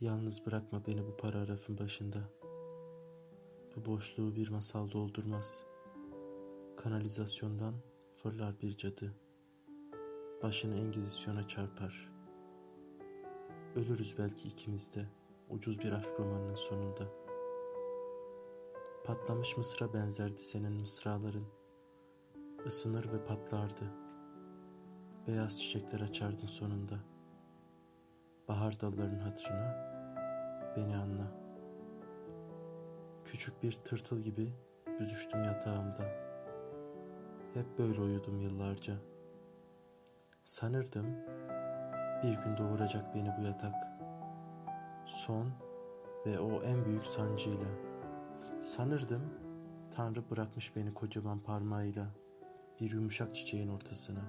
Yalnız bırakma beni bu paragrafın başında. Bu boşluğu bir masal doldurmaz. Kanalizasyondan fırlar bir cadı. Başını engizisyona çarpar. Ölürüz belki ikimiz de ucuz bir aşk romanının sonunda. Patlamış mısıra benzerdi senin mısraların. Isınır ve patlardı. Beyaz çiçekler açardın sonunda. Bahar dalların hatırına beni anla. Küçük bir tırtıl gibi büzüştüm yatağımda. Hep böyle uyudum yıllarca. Sanırdım bir gün doğuracak beni bu yatak. Son ve o en büyük sancıyla. Sanırdım Tanrı bırakmış beni kocaman parmağıyla bir yumuşak çiçeğin ortasına.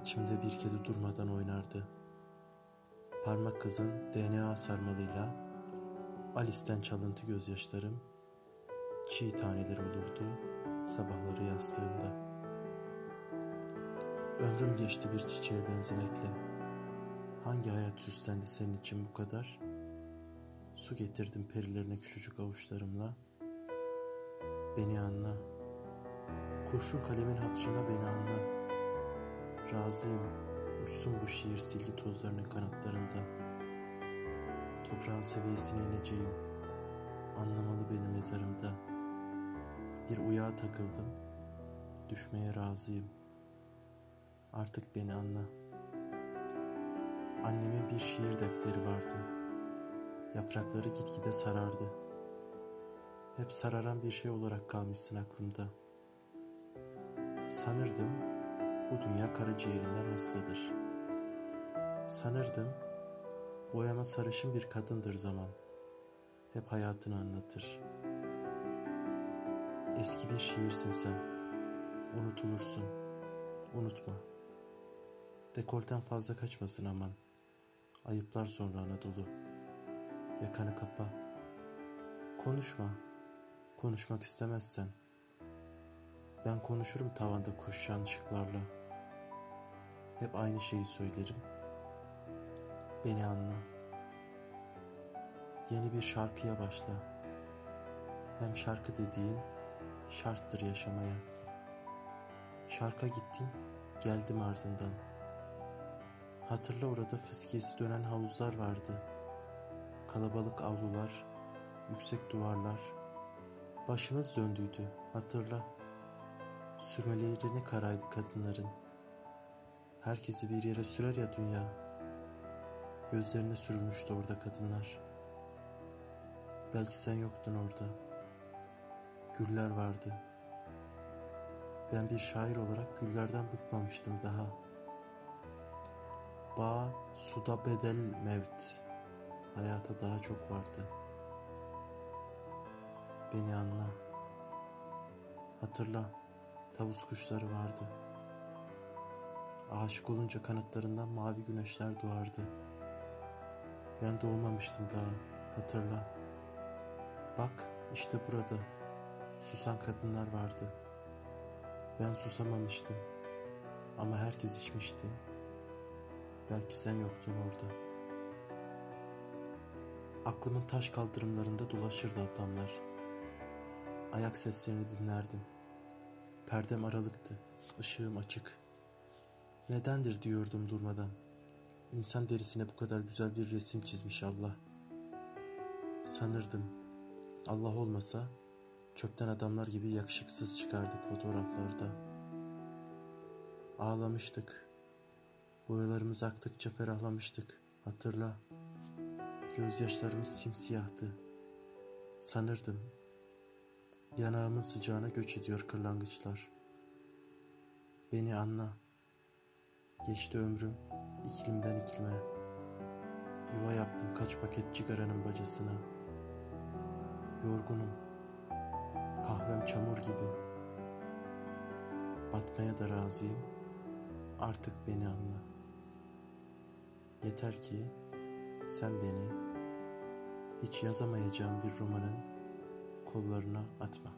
İçimde bir kedi durmadan oynardı. Parmak kızın DNA sarmalıyla Alice'den çalıntı gözyaşlarım çiğ taneler olurdu sabahları yastığımda. Ömrüm geçti bir çiçeğe benzemekle. Hangi hayat süslendi senin için bu kadar? Su getirdim perilerine küçücük avuçlarımla. Beni anla. Kurşun kalemin hatırına beni anla. Razıyım uçsun bu şiir silgi tozlarının kanatlarında. Toprağın seviyesine ineceğim. Anlamalı benim mezarımda. Bir uyağa takıldım. Düşmeye razıyım. Artık beni anla. Annemin bir şiir defteri vardı. Yaprakları gitgide sarardı. Hep sararan bir şey olarak kalmışsın aklımda. Sanırdım bu dünya karaciğerinden hastadır. Sanırdım boyama sarışın bir kadındır zaman. Hep hayatını anlatır. Eski bir şiirsin sen. Unutulursun. Unutma. Dekolten fazla kaçmasın aman. Ayıplar sonra Anadolu. Yakanı kapa. Konuşma. Konuşmak istemezsen. Ben konuşurum tavanda kuşşan ışıklarla. Hep aynı şeyi söylerim. Beni anla. Yeni bir şarkıya başla. Hem şarkı dediğin şarttır yaşamaya. Şarka gittin, geldim ardından. Hatırla orada fıskiyesi dönen havuzlar vardı. Kalabalık avlular, yüksek duvarlar. Başımız döndüydü, hatırla. Sürmeleri karaydı kadınların. Herkesi bir yere sürer ya dünya. Gözlerine sürülmüştü orada kadınlar. Belki sen yoktun orada. Güller vardı. Ben bir şair olarak güllerden bıkmamıştım daha. Bağ, suda bedel mevt. Hayata daha çok vardı. Beni anla. Hatırla, tavus kuşları vardı. Aşık olunca kanatlarından mavi güneşler doğardı. Ben doğmamıştım daha, hatırla. Bak, işte burada susan kadınlar vardı. Ben susamamıştım ama herkes içmişti. Belki sen yoktun orada. Aklımın taş kaldırımlarında dolaşırdı adamlar. Ayak seslerini dinlerdim. Perdem aralıktı, ışığım açık. Nedendir diyordum durmadan. İnsan derisine bu kadar güzel bir resim çizmiş Allah. Sanırdım Allah olmasa çöpten adamlar gibi yakışıksız çıkardık fotoğraflarda. Ağlamıştık. Boyalarımız aktıkça ferahlamıştık. Hatırla. Gözyaşlarımız simsiyahtı. Sanırdım. Yanağımın sıcağına göç ediyor kırlangıçlar. Beni anla. Geçti ömrüm iklimden iklime. Yuva yaptım kaç paket cigaranın bacasına. Yorgunum. Kahvem çamur gibi. Batmaya da razıyım. Artık beni anla. Yeter ki sen beni hiç yazamayacağım bir romanın kollarına atma.